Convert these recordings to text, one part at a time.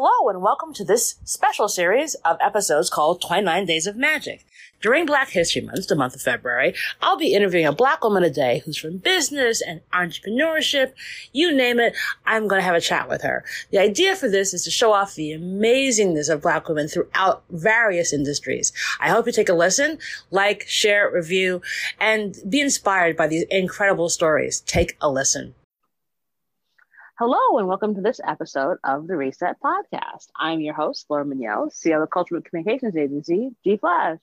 Hello and welcome to this special series of episodes called 29 Days of Magic. During Black History Month, the month of February, I'll be interviewing a black woman a day who's from business and entrepreneurship. You name it, I'm going to have a chat with her. The idea for this is to show off the amazingness of black women throughout various industries. I hope you take a listen, like, share, review, and be inspired by these incredible stories. Take a listen. Hello, and welcome to this episode of the Reset Podcast. I'm your host, Laura Mignell, CEO of the Cultural Communications Agency, G Flash.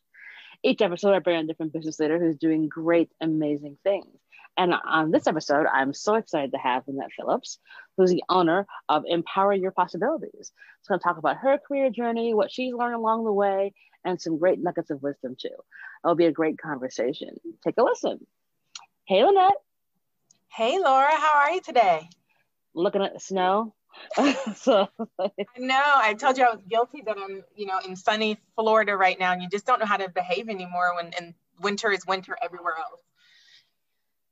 Each episode, I bring on a different business leader who's doing great, amazing things. And on this episode, I'm so excited to have Lynnette Phillips, who's the owner of Empower Your Possibilities. She's going to talk about her career journey, what she's learned along the way, and some great nuggets of wisdom, too. It'll be a great conversation. Take a listen. Hey, Lynnette. Hey, Laura. How are you today? Looking at the snow. so I know. I told you I was guilty that I'm, you know, in sunny Florida right now, and you just don't know how to behave anymore when and winter is winter everywhere else.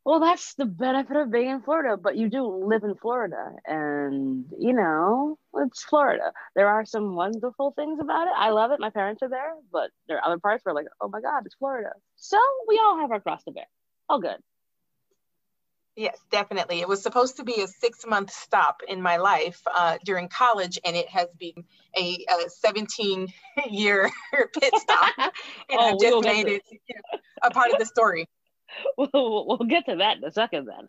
Well, that's the benefit of being in Florida, but you do live in Florida, and you know, it's Florida. There are some wonderful things about it. I love it. My parents are there, but there are other parts where, like, oh my God, it's Florida. So we all have our cross to bear. All good. Yes, definitely. It was supposed to be a six month stop in my life uh, during college, and it has been a, a 17 year pit stop. and oh, I've just made it a part of the story. We'll, we'll, get to that in a second then.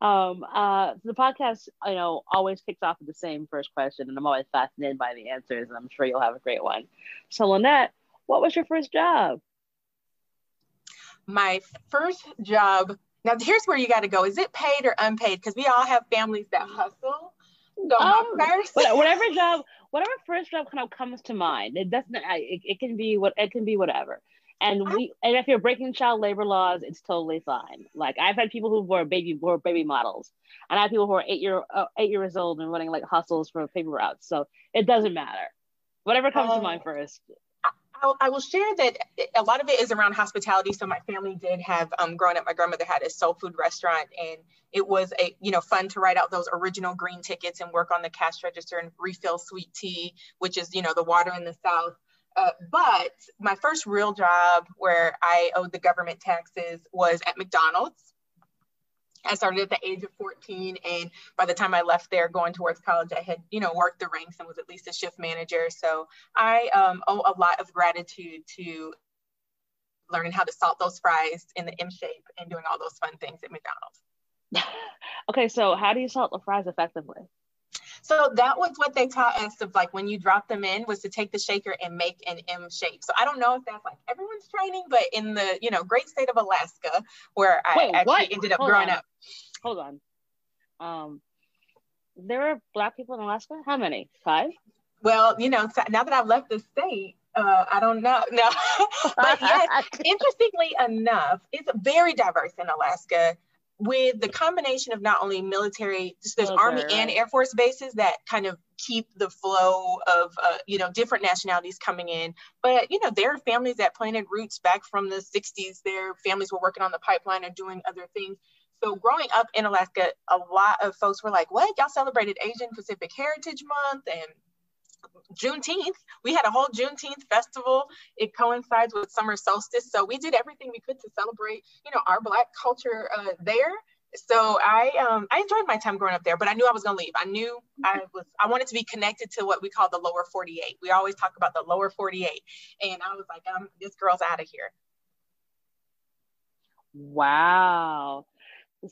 Um, uh, the podcast, you know, always kicks off with the same first question, and I'm always fascinated by the answers, and I'm sure you'll have a great one. So, Lynnette, what was your first job? My first job now, here's where you got to go. Is it paid or unpaid? Because we all have families that hustle. So um, first, whatever job, whatever first job kind of comes to mind. It doesn't. It, it can be what it can be whatever. And we and if you're breaking child labor laws, it's totally fine. Like I've had people who were baby were baby models, and I have people who are eight year uh, eight years old and running like hustles for paper routes. So it doesn't matter. Whatever comes um, to mind first. I will share that a lot of it is around hospitality. So my family did have, um, growing up, my grandmother had a soul food restaurant, and it was a you know fun to write out those original green tickets and work on the cash register and refill sweet tea, which is you know the water in the south. Uh, but my first real job where I owed the government taxes was at McDonald's. I started at the age of 14, and by the time I left there going towards college, I had, you know, worked the ranks and was at least a shift manager. So I um, owe a lot of gratitude to learning how to salt those fries in the M shape and doing all those fun things at McDonald's. okay, so how do you salt the fries effectively? So that was what they taught us of like when you drop them in was to take the shaker and make an M shape. So I don't know if that's like everyone's training, but in the you know great state of Alaska where I actually what? ended up Hold growing on. up. Hold on. Um, there are black people in Alaska. How many? Five. Well, you know, now that I've left the state, uh, I don't know. No, but yes, interestingly enough, it's very diverse in Alaska with the combination of not only military, there's okay, Army right. and Air Force bases that kind of keep the flow of, uh, you know, different nationalities coming in. But, you know, there are families that planted roots back from the 60s. Their families were working on the pipeline or doing other things. So growing up in Alaska, a lot of folks were like, what? Y'all celebrated Asian Pacific Heritage Month and Juneteenth. We had a whole Juneteenth festival. It coincides with summer solstice. So we did everything we could to celebrate, you know, our Black culture uh, there. So I um, I enjoyed my time growing up there, but I knew I was gonna leave. I knew I was I wanted to be connected to what we call the lower 48. We always talk about the lower 48, and I was like, um, this girl's out of here. Wow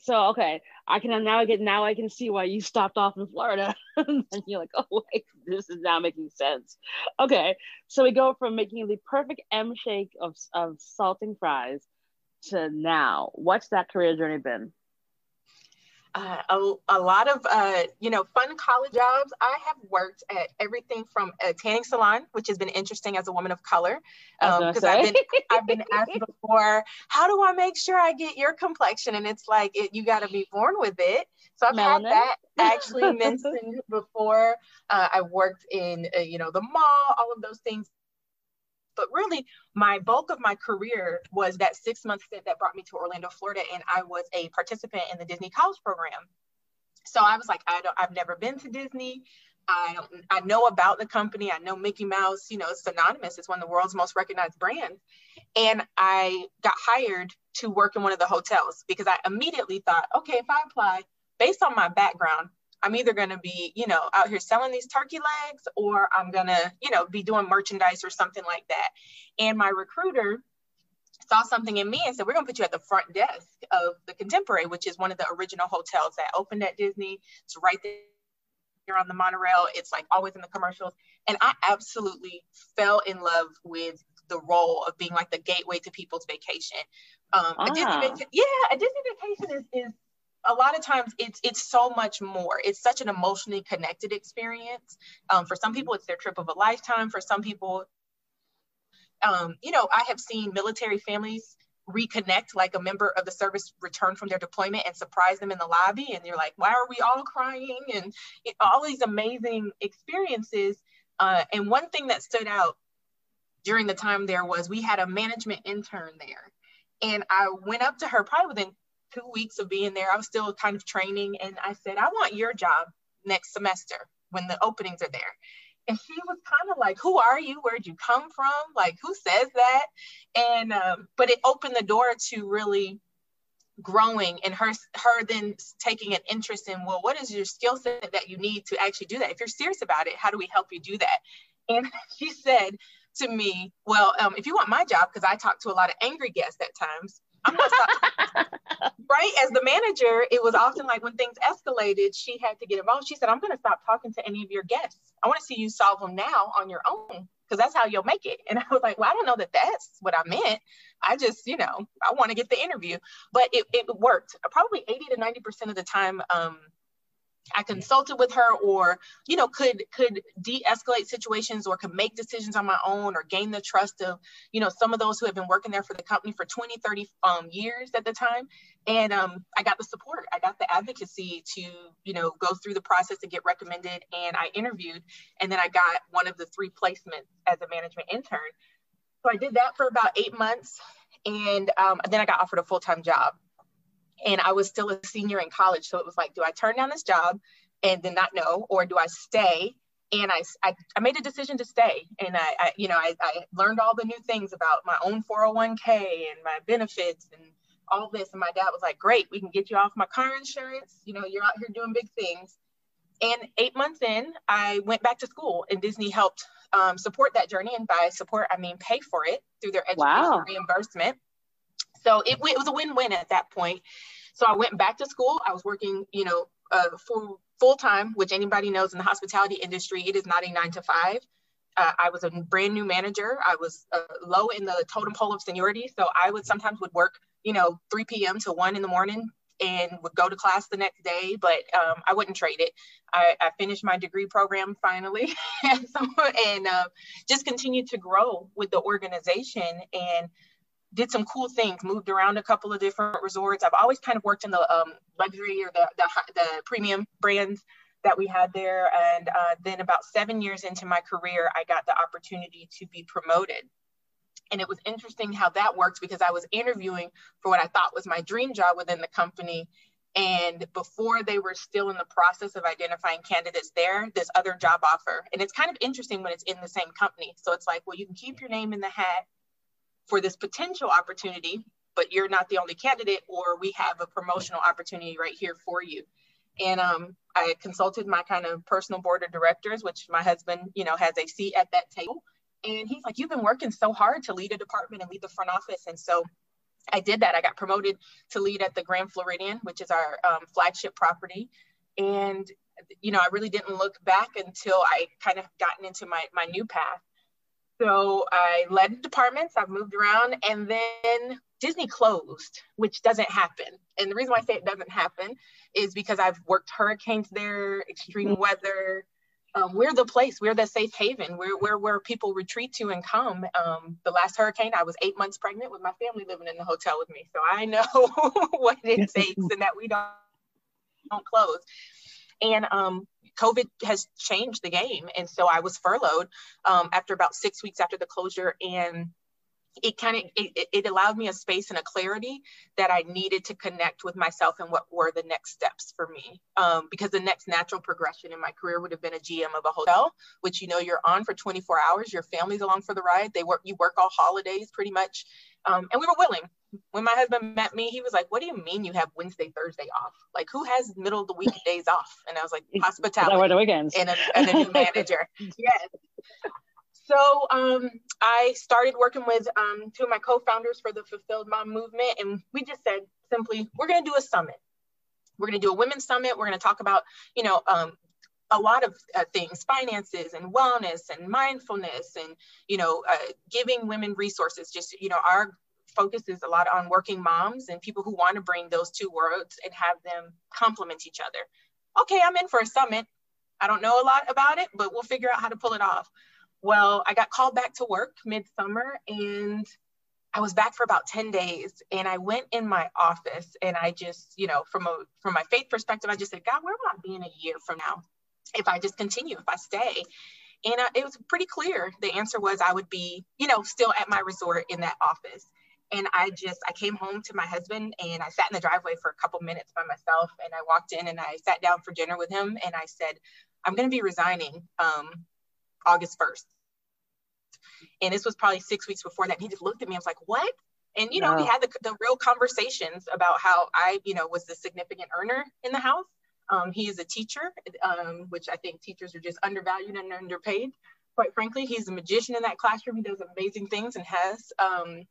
so okay, I can now get now I can see why you stopped off in Florida. and you're like, oh wait, this is now making sense. Okay, so we go from making the perfect M shake of of salting fries to now. What's that career journey been? Uh, a, a lot of uh, you know fun college jobs. I have worked at everything from a tanning salon, which has been interesting as a woman of color, because um, I've been I've been asked before, how do I make sure I get your complexion? And it's like it, you got to be born with it. So I've Melanin. had that actually mentioned before. Uh, I worked in uh, you know the mall, all of those things. But really, my bulk of my career was that six month stint that brought me to Orlando, Florida, and I was a participant in the Disney College Program. So I was like, I don't, I've never been to Disney. I don't, I know about the company. I know Mickey Mouse, you know, it's synonymous. It's one of the world's most recognized brands. And I got hired to work in one of the hotels because I immediately thought, okay, if I apply based on my background, I'm either going to be, you know, out here selling these turkey legs or I'm going to, you know, be doing merchandise or something like that. And my recruiter saw something in me and said, We're going to put you at the front desk of the Contemporary, which is one of the original hotels that opened at Disney. It's right there on the monorail. It's like always in the commercials. And I absolutely fell in love with the role of being like the gateway to people's vacation. Um, ah. a Disney ah. vacation, yeah, a Disney vacation is, is a lot of times it's it's so much more. It's such an emotionally connected experience. Um, for some people it's their trip of a lifetime. For some people um, you know, I have seen military families reconnect like a member of the service return from their deployment and surprise them in the lobby. And you're like why are we all crying? And it, all these amazing experiences. Uh, and one thing that stood out during the time there was we had a management intern there. And i went up to her probably within two weeks of being there i was still kind of training and i said i want your job next semester when the openings are there. And she was kind of like who are you? Where'd you come from? Like who says that? And um, but it opened the door to really growing and her her then taking an interest in well what is your skill set that you need to actually do that? If you're serious about it how do we help you do that? And she said to me well um, if you want my job because i talk to a lot of angry guests at times Right as the manager, it was often like when things escalated, she had to get involved. She said, "I'm gonna stop talking to any of your guests. I want to see you solve them now on your own." Because that's how you'll make it. And I was like, well, I don't know that that's what I meant. I just, you know, I want to get the interview. But it, it worked. Probably 80 to 90% of the time, um, I consulted with her or, you know, could could de-escalate situations or could make decisions on my own or gain the trust of, you know, some of those who have been working there for the company for 20, 30 um, years at the time. And um, I got the support. I got the advocacy to, you know, go through the process and get recommended. And I interviewed and then I got one of the three placements as a management intern. So I did that for about eight months. And um, then I got offered a full-time job and I was still a senior in college. So it was like, do I turn down this job and then not know, or do I stay? And I, I, I made a decision to stay. And I, I you know, I, I learned all the new things about my own 401k and my benefits and all this. And my dad was like, great, we can get you off my car insurance. You know, you're out here doing big things. And eight months in, I went back to school and Disney helped um, support that journey. And by support, I mean pay for it through their education wow. reimbursement. So it, it was a win-win at that point. So I went back to school. I was working, you know, uh, full full time, which anybody knows in the hospitality industry, it is not a nine to five. Uh, I was a brand new manager. I was uh, low in the totem pole of seniority, so I would sometimes would work, you know, 3 p.m. to one in the morning, and would go to class the next day. But um, I wouldn't trade it. I, I, finished my degree program finally, and, so, and uh, just continued to grow with the organization and did some cool things, moved around a couple of different resorts. I've always kind of worked in the um, luxury or the, the, the, premium brands that we had there. And uh, then about seven years into my career, I got the opportunity to be promoted. And it was interesting how that worked because I was interviewing for what I thought was my dream job within the company. And before they were still in the process of identifying candidates there, this other job offer. And it's kind of interesting when it's in the same company. So it's like, well, you can keep your name in the hat for this potential opportunity, but you're not the only candidate, or we have a promotional opportunity right here for you. And um, I consulted my kind of personal board of directors, which my husband, you know, has a seat at that table. And he's like, You've been working so hard to lead a department and lead the front office. And so I did that. I got promoted to lead at the Grand Floridian, which is our um, flagship property. And, you know, I really didn't look back until I kind of gotten into my, my new path. So I led departments, I've moved around, and then Disney closed, which doesn't happen. And the reason why I say it doesn't happen is because I've worked hurricanes there, extreme mm-hmm. weather. Um, we're the place, we're the safe haven, we're, we're where people retreat to and come. Um, the last hurricane, I was eight months pregnant with my family living in the hotel with me. So I know what it takes and that we don't, don't close. And um, COVID has changed the game. And so I was furloughed um, after about six weeks after the closure. And it kind of it, it allowed me a space and a clarity that i needed to connect with myself and what were the next steps for me um, because the next natural progression in my career would have been a gm of a hotel which you know you're on for 24 hours your family's along for the ride they work you work all holidays pretty much um, and we were willing when my husband met me he was like what do you mean you have wednesday thursday off like who has middle of the week days off and i was like hospitality I the weekends and a, and a new manager yes so um, I started working with um, two of my co-founders for the Fulfilled Mom movement, and we just said simply, we're going to do a summit. We're going to do a women's summit. We're going to talk about, you know, um, a lot of uh, things, finances and wellness and mindfulness, and you know, uh, giving women resources. Just you know, our focus is a lot on working moms and people who want to bring those two worlds and have them complement each other. Okay, I'm in for a summit. I don't know a lot about it, but we'll figure out how to pull it off. Well, I got called back to work midsummer and I was back for about 10 days and I went in my office and I just, you know, from a from my faith perspective, I just said, God, where will I be in a year from now if I just continue, if I stay? And I, it was pretty clear. The answer was I would be, you know, still at my resort in that office. And I just, I came home to my husband and I sat in the driveway for a couple minutes by myself. And I walked in and I sat down for dinner with him and I said, I'm going to be resigning um, August 1st. And this was probably six weeks before that. And he just looked at me. I was like, what? And, you know, we had the, the real conversations about how I, you know, was the significant earner in the house. Um, he is a teacher, um, which I think teachers are just undervalued and underpaid. Quite frankly, he's a magician in that classroom. He does amazing things and has. Um,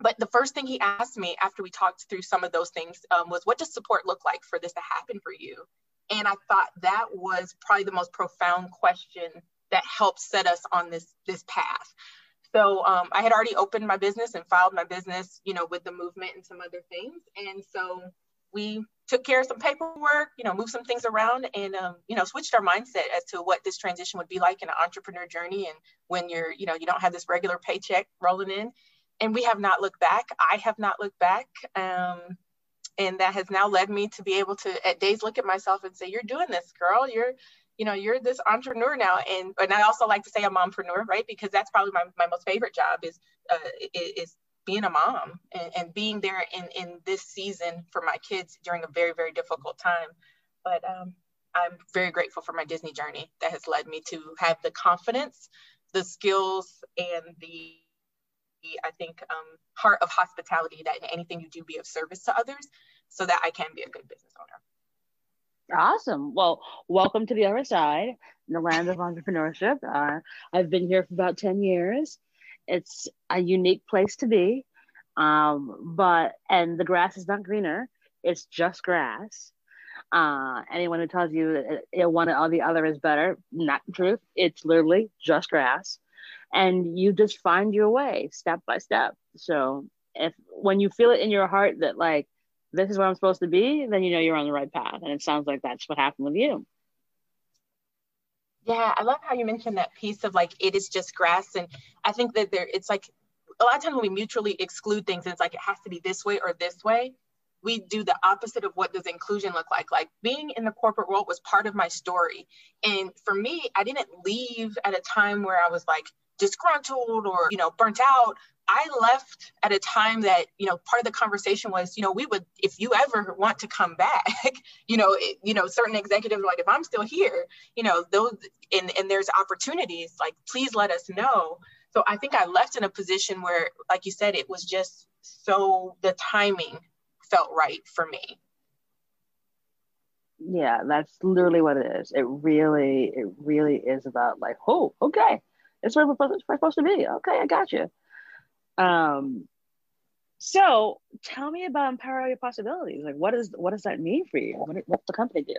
but the first thing he asked me after we talked through some of those things um, was, what does support look like for this to happen for you? And I thought that was probably the most profound question that helped set us on this this path. So um, I had already opened my business and filed my business, you know, with the movement and some other things. And so we took care of some paperwork, you know, moved some things around and, um, you know, switched our mindset as to what this transition would be like in an entrepreneur journey. And when you're, you know, you don't have this regular paycheck rolling in. And we have not looked back. I have not looked back. Um, and that has now led me to be able to at days look at myself and say, you're doing this, girl. You're, you know, you're this entrepreneur now. And, and I also like to say a mompreneur, right? Because that's probably my, my most favorite job is, uh, is being a mom and, and being there in, in this season for my kids during a very, very difficult time. But um, I'm very grateful for my Disney journey that has led me to have the confidence, the skills, and the I think um, heart of hospitality that in anything you do be of service to others so that I can be a good business owner. Awesome. Well, welcome to the other side, in the land of entrepreneurship. Uh, I've been here for about 10 years. It's a unique place to be. Um, but, and the grass is not greener, it's just grass. Uh, anyone who tells you that it, one or the other is better, not truth. It's literally just grass. And you just find your way step by step. So, if when you feel it in your heart that, like, this is where I'm supposed to be, then you know you're on the right path. And it sounds like that's what happened with you. Yeah, I love how you mentioned that piece of like it is just grass. And I think that there it's like a lot of times when we mutually exclude things, it's like it has to be this way or this way. We do the opposite of what does inclusion look like. Like being in the corporate world was part of my story. And for me, I didn't leave at a time where I was like disgruntled or, you know, burnt out. I left at a time that, you know, part of the conversation was, you know, we would, if you ever want to come back, you know, it, you know, certain executives are like, if I'm still here, you know, those, and, and there's opportunities, like, please let us know. So I think I left in a position where, like you said, it was just so the timing felt right for me. Yeah, that's literally what it is. It really, it really is about like, oh, okay, it's where we're supposed to be. Okay, I got you. Um, so tell me about empower your possibilities. Like, what is what does that mean for you? What what's the company do?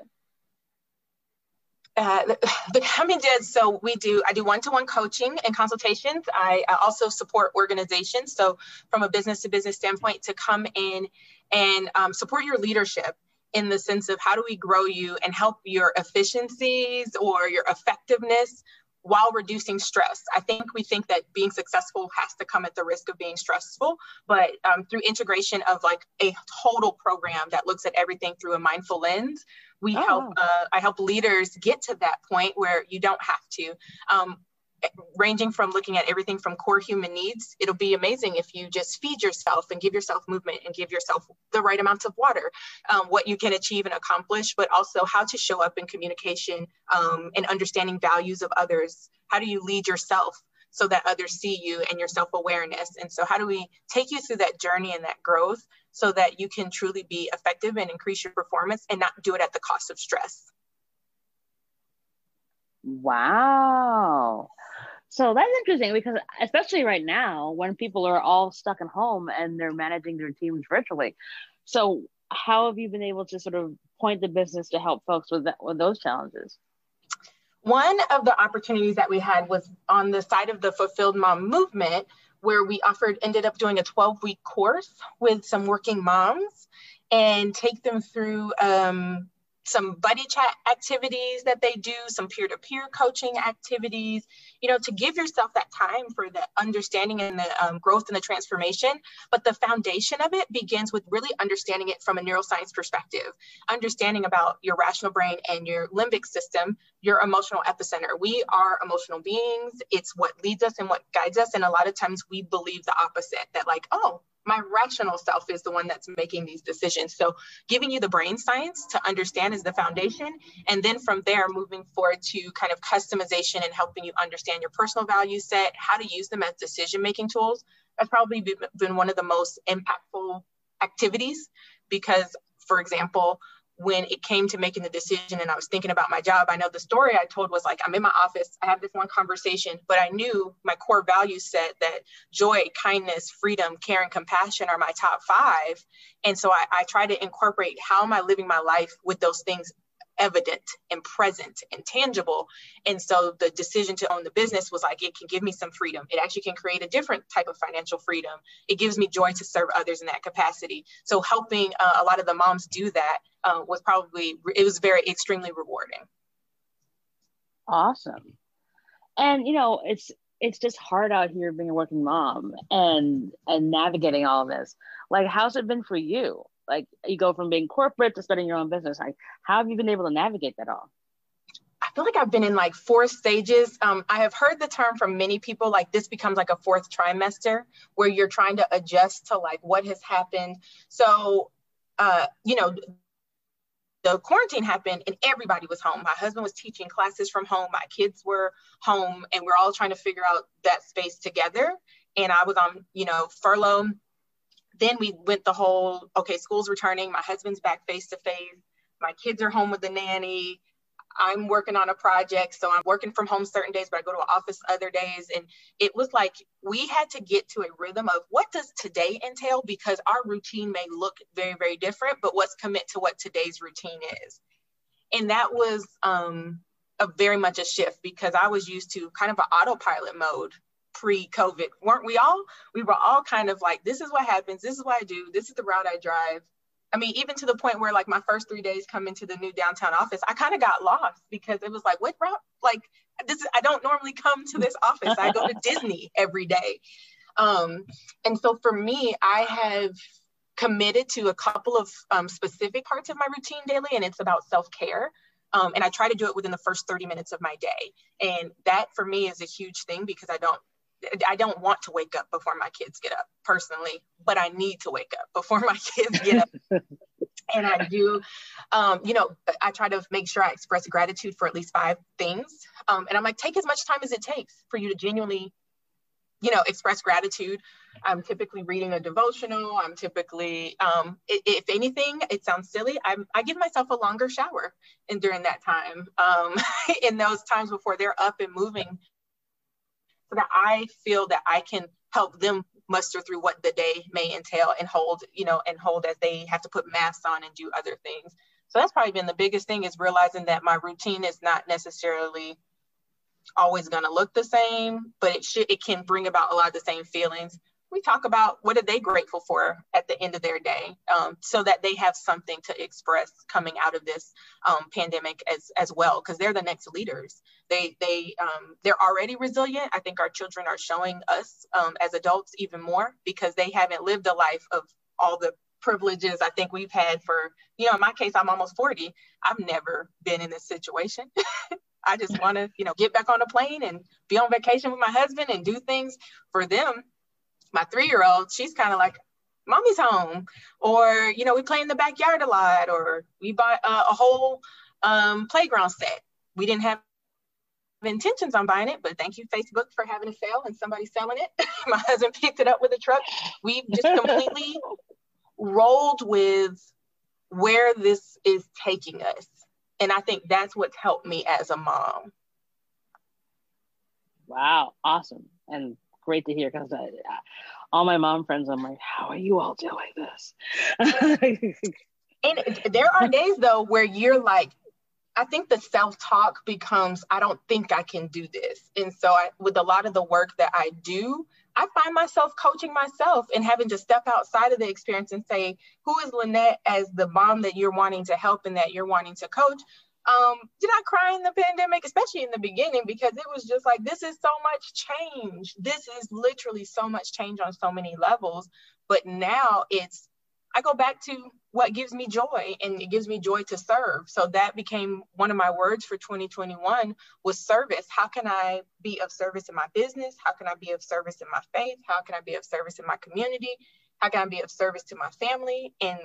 Uh, the, the, company did so we do i do one-to-one coaching and consultations I, I, also support organizations so from a business to business standpoint to come in and um, support your leadership in the sense of how do we grow you and help your efficiencies or your effectiveness while reducing stress. I think we think that being successful has to come at the risk of being stressful, but um, through integration of like a total program that looks at everything through a mindful lens, we oh. help. Uh, I help leaders get to that point where you don't have to. Um, ranging from looking at everything from core human needs. It'll be amazing if you just feed yourself and give yourself movement and give yourself the right amounts of water, um, what you can achieve and accomplish, but also how to show up in communication um, and understanding values of others. How do you lead yourself? So that others see you and your self awareness. And so, how do we take you through that journey and that growth so that you can truly be effective and increase your performance and not do it at the cost of stress? Wow. So that's interesting because especially right now when people are all stuck at home and they're managing their teams virtually. So how have you been able to sort of point the business to help folks with that, with those challenges? One of the opportunities that we had was on the side of the fulfilled mom movement where we offered ended up doing a 12 week course with some working moms and take them through um, some buddy chat activities that they do, some peer to peer coaching activities, you know, to give yourself that time for the understanding and the um, growth and the transformation. But the foundation of it begins with really understanding it from a neuroscience perspective, understanding about your rational brain and your limbic system, your emotional epicenter. We are emotional beings, it's what leads us and what guides us. And a lot of times we believe the opposite that, like, oh, my rational self is the one that's making these decisions. So, giving you the brain science to understand is the foundation. And then from there, moving forward to kind of customization and helping you understand your personal value set, how to use them as decision making tools. That's probably been one of the most impactful activities because, for example, when it came to making the decision and I was thinking about my job, I know the story I told was like, I'm in my office, I have this one conversation, but I knew my core value set that joy, kindness, freedom, care, and compassion are my top five. And so I, I try to incorporate how am I living my life with those things evident and present and tangible. And so the decision to own the business was like, it can give me some freedom. It actually can create a different type of financial freedom. It gives me joy to serve others in that capacity. So helping uh, a lot of the moms do that uh, was probably, it was very extremely rewarding. Awesome. And, you know, it's, it's just hard out here being a working mom and and navigating all of this like how's it been for you like you go from being corporate to starting your own business. Like, how have you been able to navigate that all? I feel like I've been in like four stages. Um, I have heard the term from many people like this becomes like a fourth trimester where you're trying to adjust to like what has happened. So, uh, you know, the quarantine happened and everybody was home. My husband was teaching classes from home. My kids were home and we're all trying to figure out that space together. And I was on, you know, furlough then we went the whole okay school's returning my husband's back face to face my kids are home with the nanny i'm working on a project so i'm working from home certain days but i go to an office other days and it was like we had to get to a rhythm of what does today entail because our routine may look very very different but let's commit to what today's routine is. And that was um, a very much a shift because i was used to kind of an autopilot mode pre-COVID, weren't we all? We were all kind of like, this is what happens, this is what I do, this is the route I drive. I mean, even to the point where like my first three days coming to the new downtown office, I kind of got lost because it was like, what route? Like this, is, I don't normally come to this office. I go to Disney every day. Um, and so for me, I have committed to a couple of um, specific parts of my routine daily, and it's about self-care. Um, and I try to do it within the first 30 minutes of my day. And that for me is a huge thing because I don't I don't want to wake up before my kids get up personally, but I need to wake up before my kids get up. and I do, um, you know, I try to make sure I express gratitude for at least five things. Um, and I'm like, take as much time as it takes for you to genuinely, you know, express gratitude. I'm typically reading a devotional. I'm typically, um, if anything, it sounds silly. I'm, I give myself a longer shower and during that time, um, in those times before they're up and moving so that I feel that I can help them muster through what the day may entail and hold, you know, and hold as they have to put masks on and do other things. So that's probably been the biggest thing is realizing that my routine is not necessarily always going to look the same, but it should it can bring about a lot of the same feelings we talk about what are they grateful for at the end of their day um, so that they have something to express coming out of this um, pandemic as, as well because they're the next leaders. They they um, they're already resilient. I think our children are showing us um, as adults even more because they haven't lived a life of all the privileges i think we've had for you know in my case i'm almost 40 i've never been in this situation. I just want to, you know, get back on a plane and be on vacation with my husband and do things for them. My three year old, she's kind of like, mommy's home. Or, you know, we play in the backyard a lot, or we bought a, a whole um, playground set. We didn't have intentions on buying it, but thank you, Facebook, for having a sale and somebody selling it. my husband picked it up with a truck. We've just completely rolled with where this is taking us. And I think that's what's helped me as a mom. Wow, awesome. And great to hear because uh, uh, all my mom friends, I'm like, how are you all doing this? and there are days though where you're like, I think the self talk becomes, I don't think I can do this. And so, I, with a lot of the work that I do, I find myself coaching myself and having to step outside of the experience and say, who is Lynnette as the mom that you're wanting to help and that you're wanting to coach? Um, did I cry in the pandemic, especially in the beginning, because it was just like, this is so much change. This is literally so much change on so many levels. But now it's, I go back to what gives me joy and it gives me joy to serve. So that became one of my words for 2021 was service. How can i be of service in my business? How can i be of service in my faith? How can i be of service in my community? How can i be of service to my family? And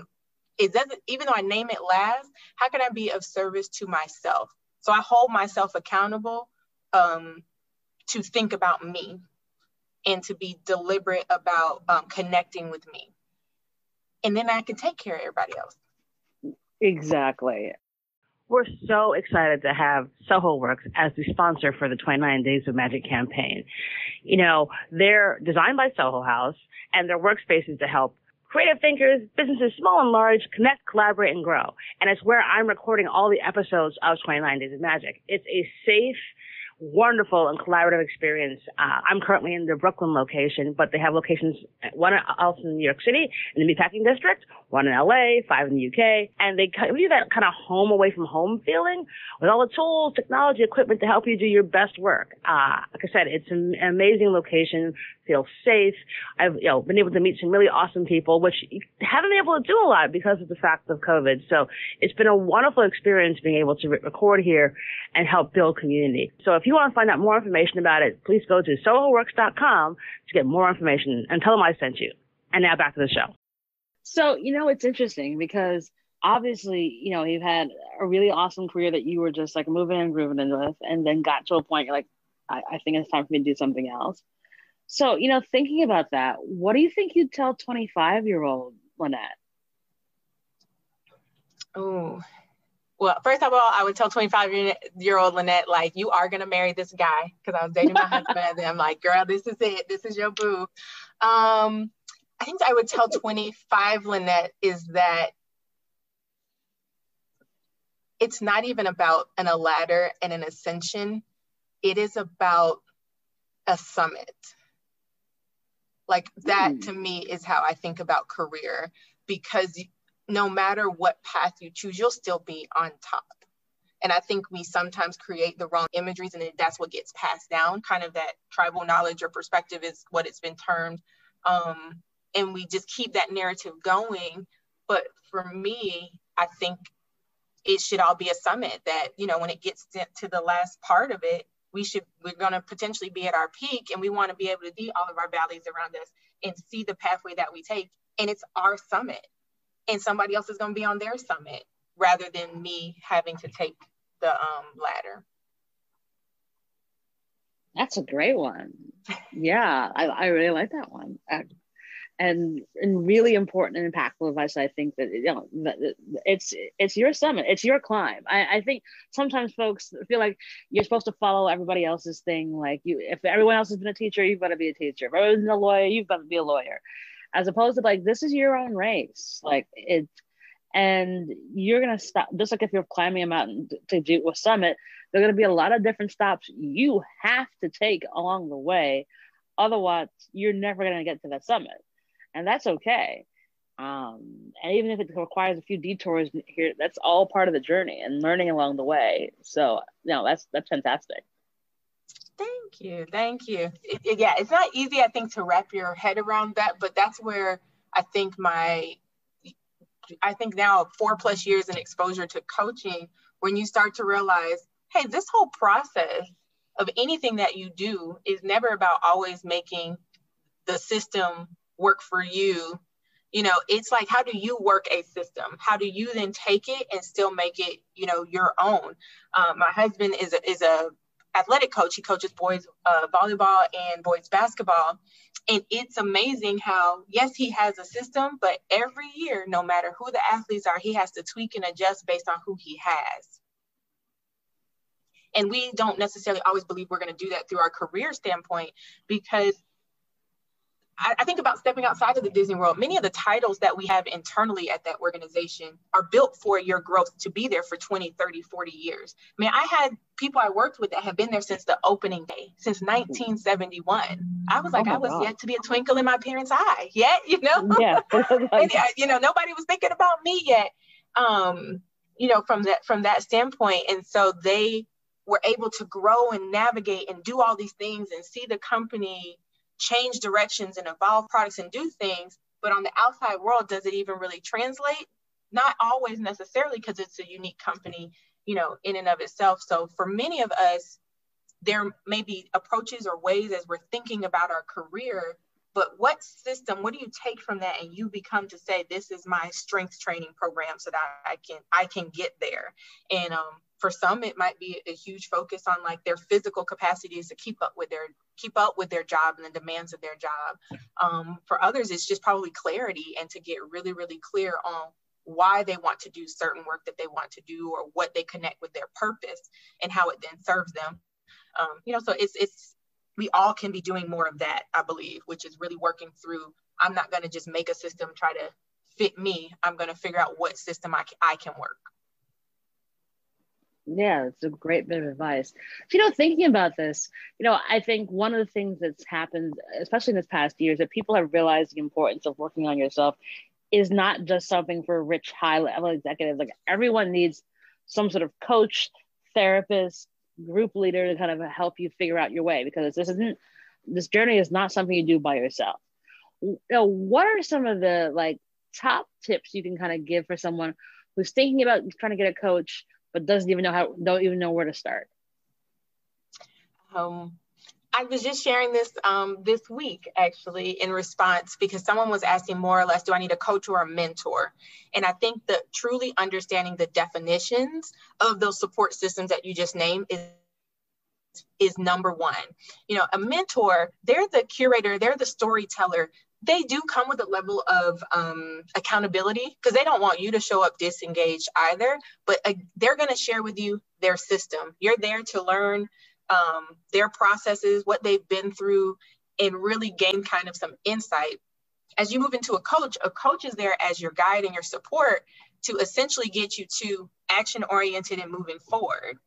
it doesn't even though i name it last how can i be of service to myself so i hold myself accountable um, to think about me and to be deliberate about um, connecting with me and then I can take care of everybody else. Exactly. We're so excited to have Soho Works as the sponsor for the 29 Days of Magic campaign. You know, they're designed by Soho House and their workspaces to help creative thinkers, businesses small and large, connect, collaborate, and grow. And it's where I'm recording all the episodes of 29 Days of Magic. It's a safe, wonderful and collaborative experience. Uh, I'm currently in the Brooklyn location, but they have locations, one else in New York City, in the Meatpacking District, one in LA, five in the UK, and they give you that kind of home away from home feeling with all the tools, technology, equipment to help you do your best work. Uh, like I said, it's an amazing location, feel safe. I've, you know, been able to meet some really awesome people, which haven't been able to do a lot because of the fact of COVID. So it's been a wonderful experience being able to re- record here and help build community. So if you want to find out more information about it, please go to sohoworks.com to get more information and tell them I sent you. And now back to the show. So, you know, it's interesting because obviously, you know, you've had a really awesome career that you were just like moving and grooving in with, and then got to a point you're like, I, I think it's time for me to do something else. So, you know, thinking about that, what do you think you'd tell 25 year old Lynnette? Oh, well, first of all, I would tell 25 year old Lynnette, like, you are going to marry this guy because I was dating my husband. And I'm like, girl, this is it. This is your boo. Um, I think I would tell 25 Lynnette is that it's not even about an, a ladder and an ascension, it is about a summit. Like that mm. to me is how I think about career because no matter what path you choose, you'll still be on top. And I think we sometimes create the wrong imageries and that's what gets passed down. Kind of that tribal knowledge or perspective is what it's been termed. Um, and we just keep that narrative going. But for me, I think it should all be a summit that, you know, when it gets to the last part of it, we should, we're going to potentially be at our peak and we want to be able to see all of our valleys around us and see the pathway that we take. And it's our summit and somebody else is going to be on their summit rather than me having to take the um, ladder. That's a great one. Yeah, I, I really like that one. Uh, and and really important and impactful advice. I think that you know that it's it's your summit, it's your climb. I, I think sometimes folks feel like you're supposed to follow everybody else's thing. Like you, if everyone else has been a teacher, you've got to be a teacher. If everyone's a lawyer, you've got to be a lawyer as opposed to like this is your own race. Like it and you're gonna stop just like if you're climbing a mountain to do a summit there are gonna be a lot of different stops you have to take along the way. Otherwise you're never gonna get to that summit. And that's okay. Um, and even if it requires a few detours here that's all part of the journey and learning along the way. So you know that's that's fantastic Thank you. Thank you. It, it, yeah, it's not easy, I think, to wrap your head around that, but that's where I think my, I think now four plus years in exposure to coaching, when you start to realize hey, this whole process of anything that you do is never about always making the system work for you you know it's like how do you work a system how do you then take it and still make it you know your own um, my husband is a, is a athletic coach. He coaches boys uh, volleyball and boys basketball. And it's amazing how yes he has a system but every year no matter who the athletes are he has to tweak and adjust based on who he has. And we don't necessarily always believe we're going to do that through our career standpoint because I, I think about stepping outside of the Disney World. Many of the titles that we have internally at that organization are built for your growth to be there for 20, 30, 40 years. I mean, I had people I worked with that have been there since the opening day, since 1971. I was like, oh I was God. yet to be a twinkle in my parents' eye yet, you know? Yeah. and, you know, nobody was thinking about me yet. Um, you know, from that from that standpoint. And so they were able to grow and navigate and do all these things and see the company change directions and evolve products and do things but on the outside world does it even really translate? Not always necessarily because it's a unique company you know in and of itself. So for many of us there may be approaches or ways as we're thinking about our career but what system what do you take from that and you become to say this is my strength training program so that i can i can get there? And um, for some it might be a huge focus on like their physical capacities to keep up with their keep up with their job and the demands of their job. Um, for others it's just probably clarity and to get really really clear on why they want to do certain work that they want to do or what they connect with their purpose and how it then serves them. Um, you know so it's it's we all can be doing more of that i believe which is really working through i'm not going to just make a system try to fit me. I'm going to figure out what system I, I can work yeah, it's a great bit of advice. You know, thinking about this, you know, I think one of the things that's happened, especially in this past year, is that people have realized the importance of working on yourself is not just something for rich, high level executives. Like everyone needs some sort of coach, therapist, group leader to kind of help you figure out your way because this isn't, this journey is not something you do by yourself. You know, what are some of the like top tips you can kind of give for someone who's thinking about trying to get a coach? But doesn't even know how don't even know where to start um I was just sharing this um, this week actually in response because someone was asking more or less, do I need a coach or a mentor? And I think that truly understanding the definitions of those support systems that you just named is is number one. You know, a mentor, they're the curator, they're the storyteller they do come with a level of um, accountability because they don't want you to show up disengaged either but uh, they're going to share with you their system. You're there to learn um, their processes what they've been through and really gain kind of some insight. As you move into a coach a coach is there as your guide and your support to essentially get you to action oriented and moving forward.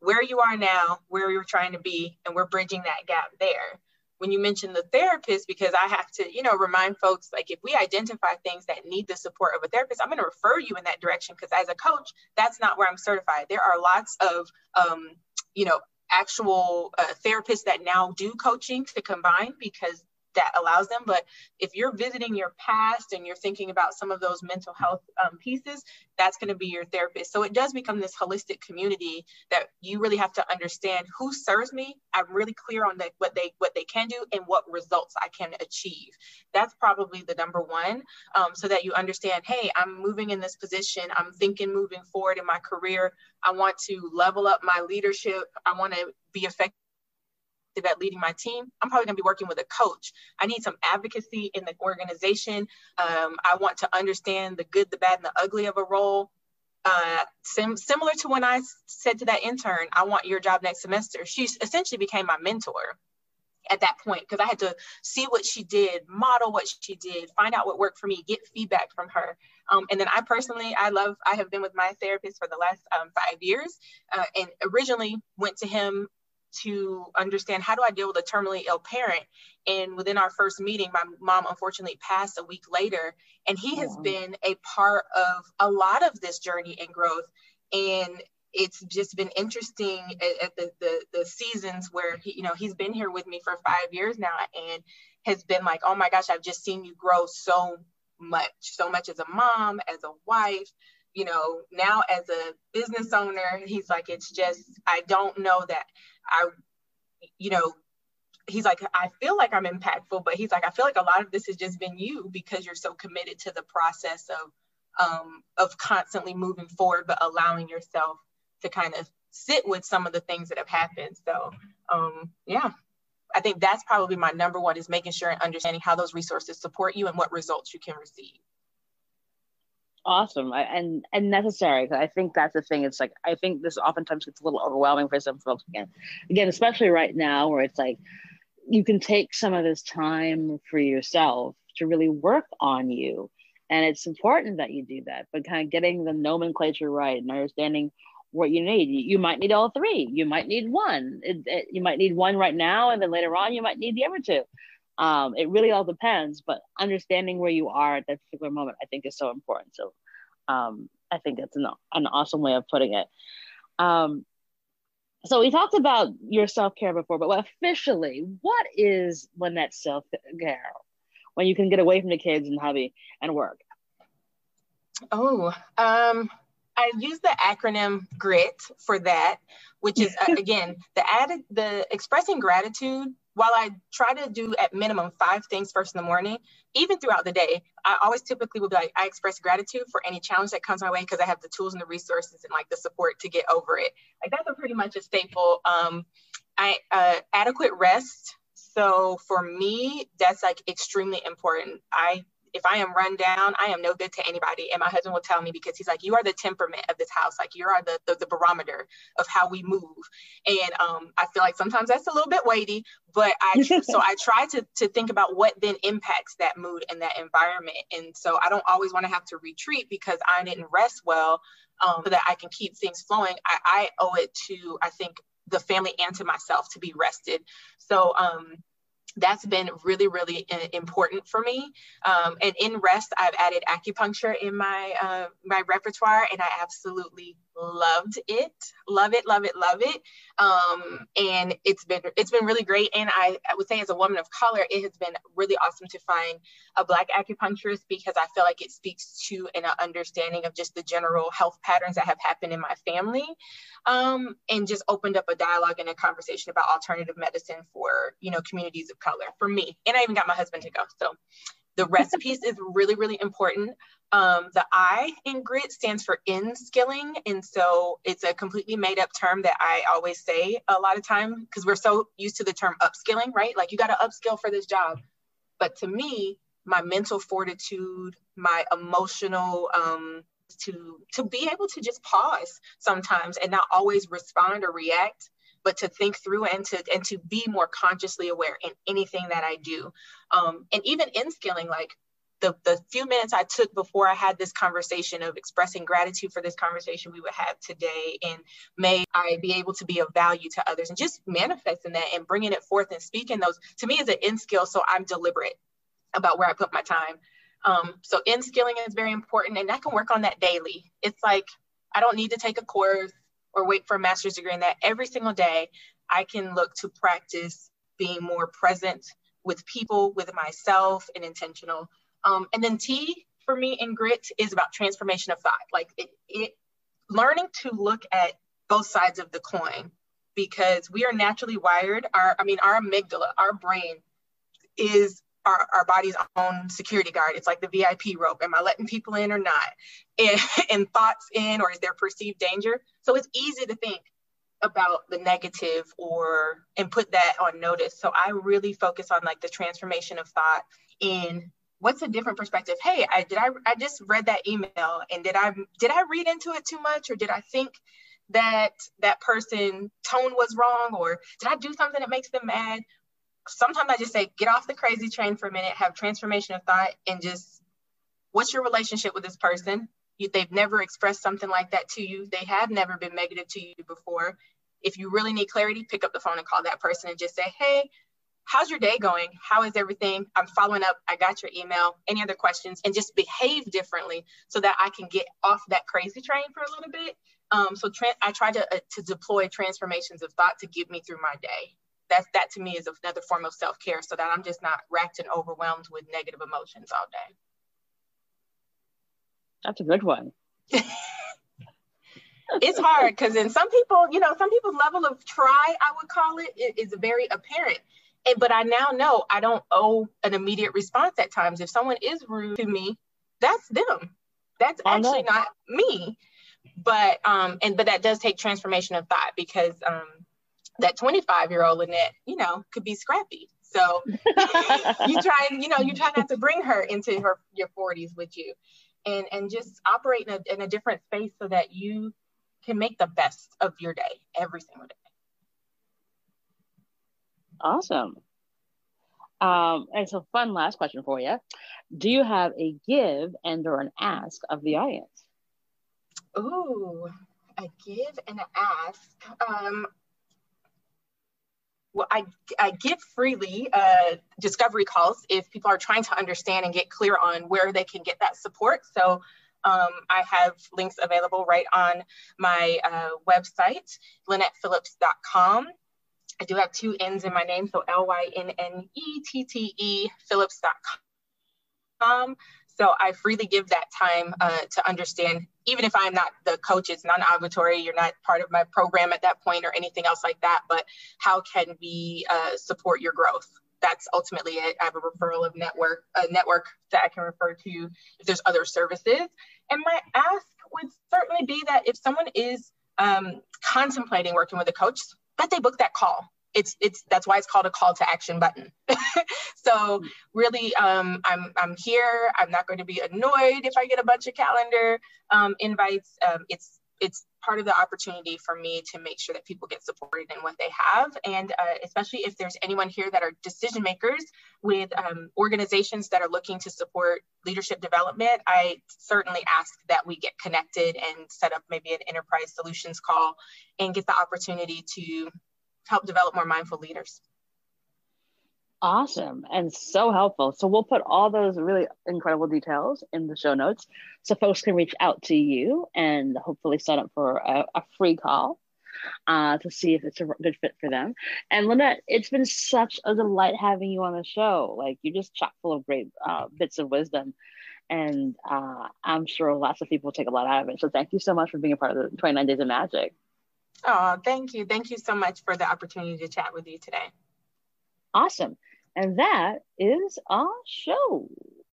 Where you are now where you're trying to be and we're bridging that gap there when you mention the therapist, because I have to, you know, remind folks like if we identify things that need the support of a therapist, I'm going to refer you in that direction because as a coach, that's not where I'm certified. There are lots of, um, you know, actual uh, therapists that now do coaching to combine because that allows them. But if you're visiting your past and you're thinking about some of those mental health um, pieces, that's going to be your therapist. So it does become this holistic community that you really have to understand who serves me. I'm really clear on the, what they what they can do and what results I can achieve. That's probably the number one, um, so that you understand. Hey, I'm moving in this position. I'm thinking moving forward in my career. I want to level up my leadership. I want to be effective at leading my team, I'm probably going to be working with a coach. I need some advocacy in the organization. Um, I want to understand the good, the bad, and the ugly of a role. Uh, sim- similar to when I said to that intern, I want your job next semester. She essentially became my mentor at that point because I had to see what she did, model what she did, find out what worked for me, get feedback from her. Um, and then I personally, I love, I have been with my therapist for the last um, five years uh, and originally went to him to understand how do I deal with a terminally ill parent. And within our first meeting, my mom unfortunately passed a week later, and he has oh. been a part of a lot of this journey and growth. And it's just been interesting at, at the, the, the seasons where he, you know, he's been here with me for five years now, and has been like, oh my gosh, I've just seen you grow so much, so much as a mom, as a wife, you know, now as a business owner, he's like, it's just, I don't know that I, you know, he's like, I feel like I'm impactful, but he's like, I feel like a lot of this has just been you because you're so committed to the process of, um, of constantly moving forward, but allowing yourself to kind of sit with some of the things that have happened. So, um, yeah, I think that's probably my number one is making sure and understanding how those resources support you and what results you can receive awesome. And and necessary because i think that's the thing it's like i think this oftentimes gets a little overwhelming for some folks again. Again especially right now where it's like you can take some of this time for yourself to really work on you. And it's important that you do that but kind of getting the nomenclature right and understanding what you need. You might need all three. You might need one. It, it, you might need one right now and then later on you might need the other two um, it really all depends, but understanding where you are at that particular moment, I think, is so important. So um, I think that's an, an awesome way of putting it. Um, so we talked about your self care before, but officially, what is Lynnette self care when you can get away from the kids and hobby and work? Oh, um, I use the acronym GRIT for that, which is uh, again the added the expressing gratitude while I try to do at minimum five things first in the morning, even throughout the day, I always typically will be like, I express gratitude for any challenge that comes my way because I have the tools and the resources and like the support to get over it. Like that's a pretty much a staple. Um, I uh, adequate rest. So for me, that's like extremely important. I if I am run down, I am no good to anybody. And my husband will tell me because he's like, you are the temperament of this house. Like you are the, the, the barometer of how we move. And um, I feel like sometimes that's a little bit weighty, but I, so I try to, to think about what then impacts that mood and that environment. And so I don't always want to have to retreat because I didn't rest well um, so that I can keep things flowing. I, I owe it to, I think, the family and to myself to be rested. So, um, that's been really really important for me. Um, and in rest i've added acupuncture in my uh, my repertoire and i absolutely loved it love it love it love it. Um, and it's been it's been really great. And I, I would say as a woman of color it has been really awesome to find a black acupuncturist because i feel like it speaks to an understanding of just the general health patterns that have happened in my family. Um, and just opened up a dialogue and a conversation about alternative medicine for you know communities of color for me. And i even got my husband to go so the piece is really, really important. Um, the I in grit stands for in skilling. And so it's a completely made up term that I always say a lot of time because we're so used to the term upskilling, right? Like you got to upskill for this job. But to me, my mental fortitude, my emotional, um, to to be able to just pause sometimes and not always respond or react but to think through and to and to be more consciously aware in anything that I do. Um, and even in skilling, like the, the few minutes I took before I had this conversation of expressing gratitude for this conversation we would have today, and may I be able to be of value to others and just manifesting that and bringing it forth and speaking those to me is an in skill. So I'm deliberate about where I put my time. Um, so in skilling is very important, and I can work on that daily. It's like I don't need to take a course or wait for a master's degree in that every single day i can look to practice being more present with people with myself and intentional. Um, and then t for me in grit is about transformation of thought. Like it, it learning to look at both sides of the coin because we are naturally wired our i mean our amygdala our brain is our, our body's own security guard. It's like the VIP rope. Am I letting people in or not? And, and thoughts in, or is there perceived danger? So it's easy to think about the negative or and put that on notice. So I really focus on like the transformation of thought in what's a different perspective. Hey, I did I I just read that email and did I did I read into it too much or did I think that that person tone was wrong or did I do something that makes them mad sometimes I just say, get off the crazy train for a minute, have transformation of thought, and just what's your relationship with this person? You, they've never expressed something like that to you. They have never been negative to you before. If you really need clarity, pick up the phone and call that person and just say, hey, how's your day going? How is everything? I'm following up. I got your email. Any other questions? And just behave differently so that I can get off that crazy train for a little bit. Um, so tra- I try to, uh, to deploy transformations of thought to get me through my day that that to me is another form of self-care so that i'm just not racked and overwhelmed with negative emotions all day that's a good one it's hard because in some people, you know, some people's level of try, I would call it, is very apparent. And, but I now know I don't owe an immediate response at times. If someone is rude to me, that's them. That's actually not me. But um, and but that does take transformation of thought because um, that 25 year old Lynnette, you know, could be scrappy. So you try, you know, you try not to bring her into her your 40s with you, and and just operate in a, in a different space so that you can make the best of your day every single day. Awesome. Um, and so, fun last question for you: Do you have a give and or an ask of the audience? Ooh, a give and an ask. Um, well, I, I give freely uh, discovery calls if people are trying to understand and get clear on where they can get that support. So um, I have links available right on my uh, website, lynnettephillips.com. I do have two N's in my name, so L Y N N E T T E Phillips.com. So I freely give that time uh, to understand, even if I'm not the coach, it's non-obligatory, you're not part of my program at that point or anything else like that, but how can we uh, support your growth? That's ultimately it. I have a referral of network, a network that I can refer to if there's other services. And my ask would certainly be that if someone is um, contemplating working with a coach, that they book that call it's it's that's why it's called a call to action button. So really um, i'm i'm here. I'm not going to be annoyed if i get a bunch of calendar um, invites. Um, it's it's part of the opportunity for me to make sure that people get supported in what they have. And uh, especially if there's anyone here that are decision makers with um, organizations that are looking to support leadership development i certainly ask that we get connected and set up maybe an enterprise solutions call and get the opportunity to help develop more mindful leaders. Awesome and so helpful. So we'll put all those really incredible details in the show notes so folks can reach out to you and hopefully sign up for a, a free call uh, to see if it's a good fit for them. And Lynnette, it's been such a delight having you on the show. Like you're just chock full of great uh, bits of wisdom. And uh, I'm sure lots of people take a lot out of it. So thank you so much for being a part of the 29 Days of Magic. Oh, thank you. Thank you so much for the opportunity to chat with you today. Awesome. And that is our show.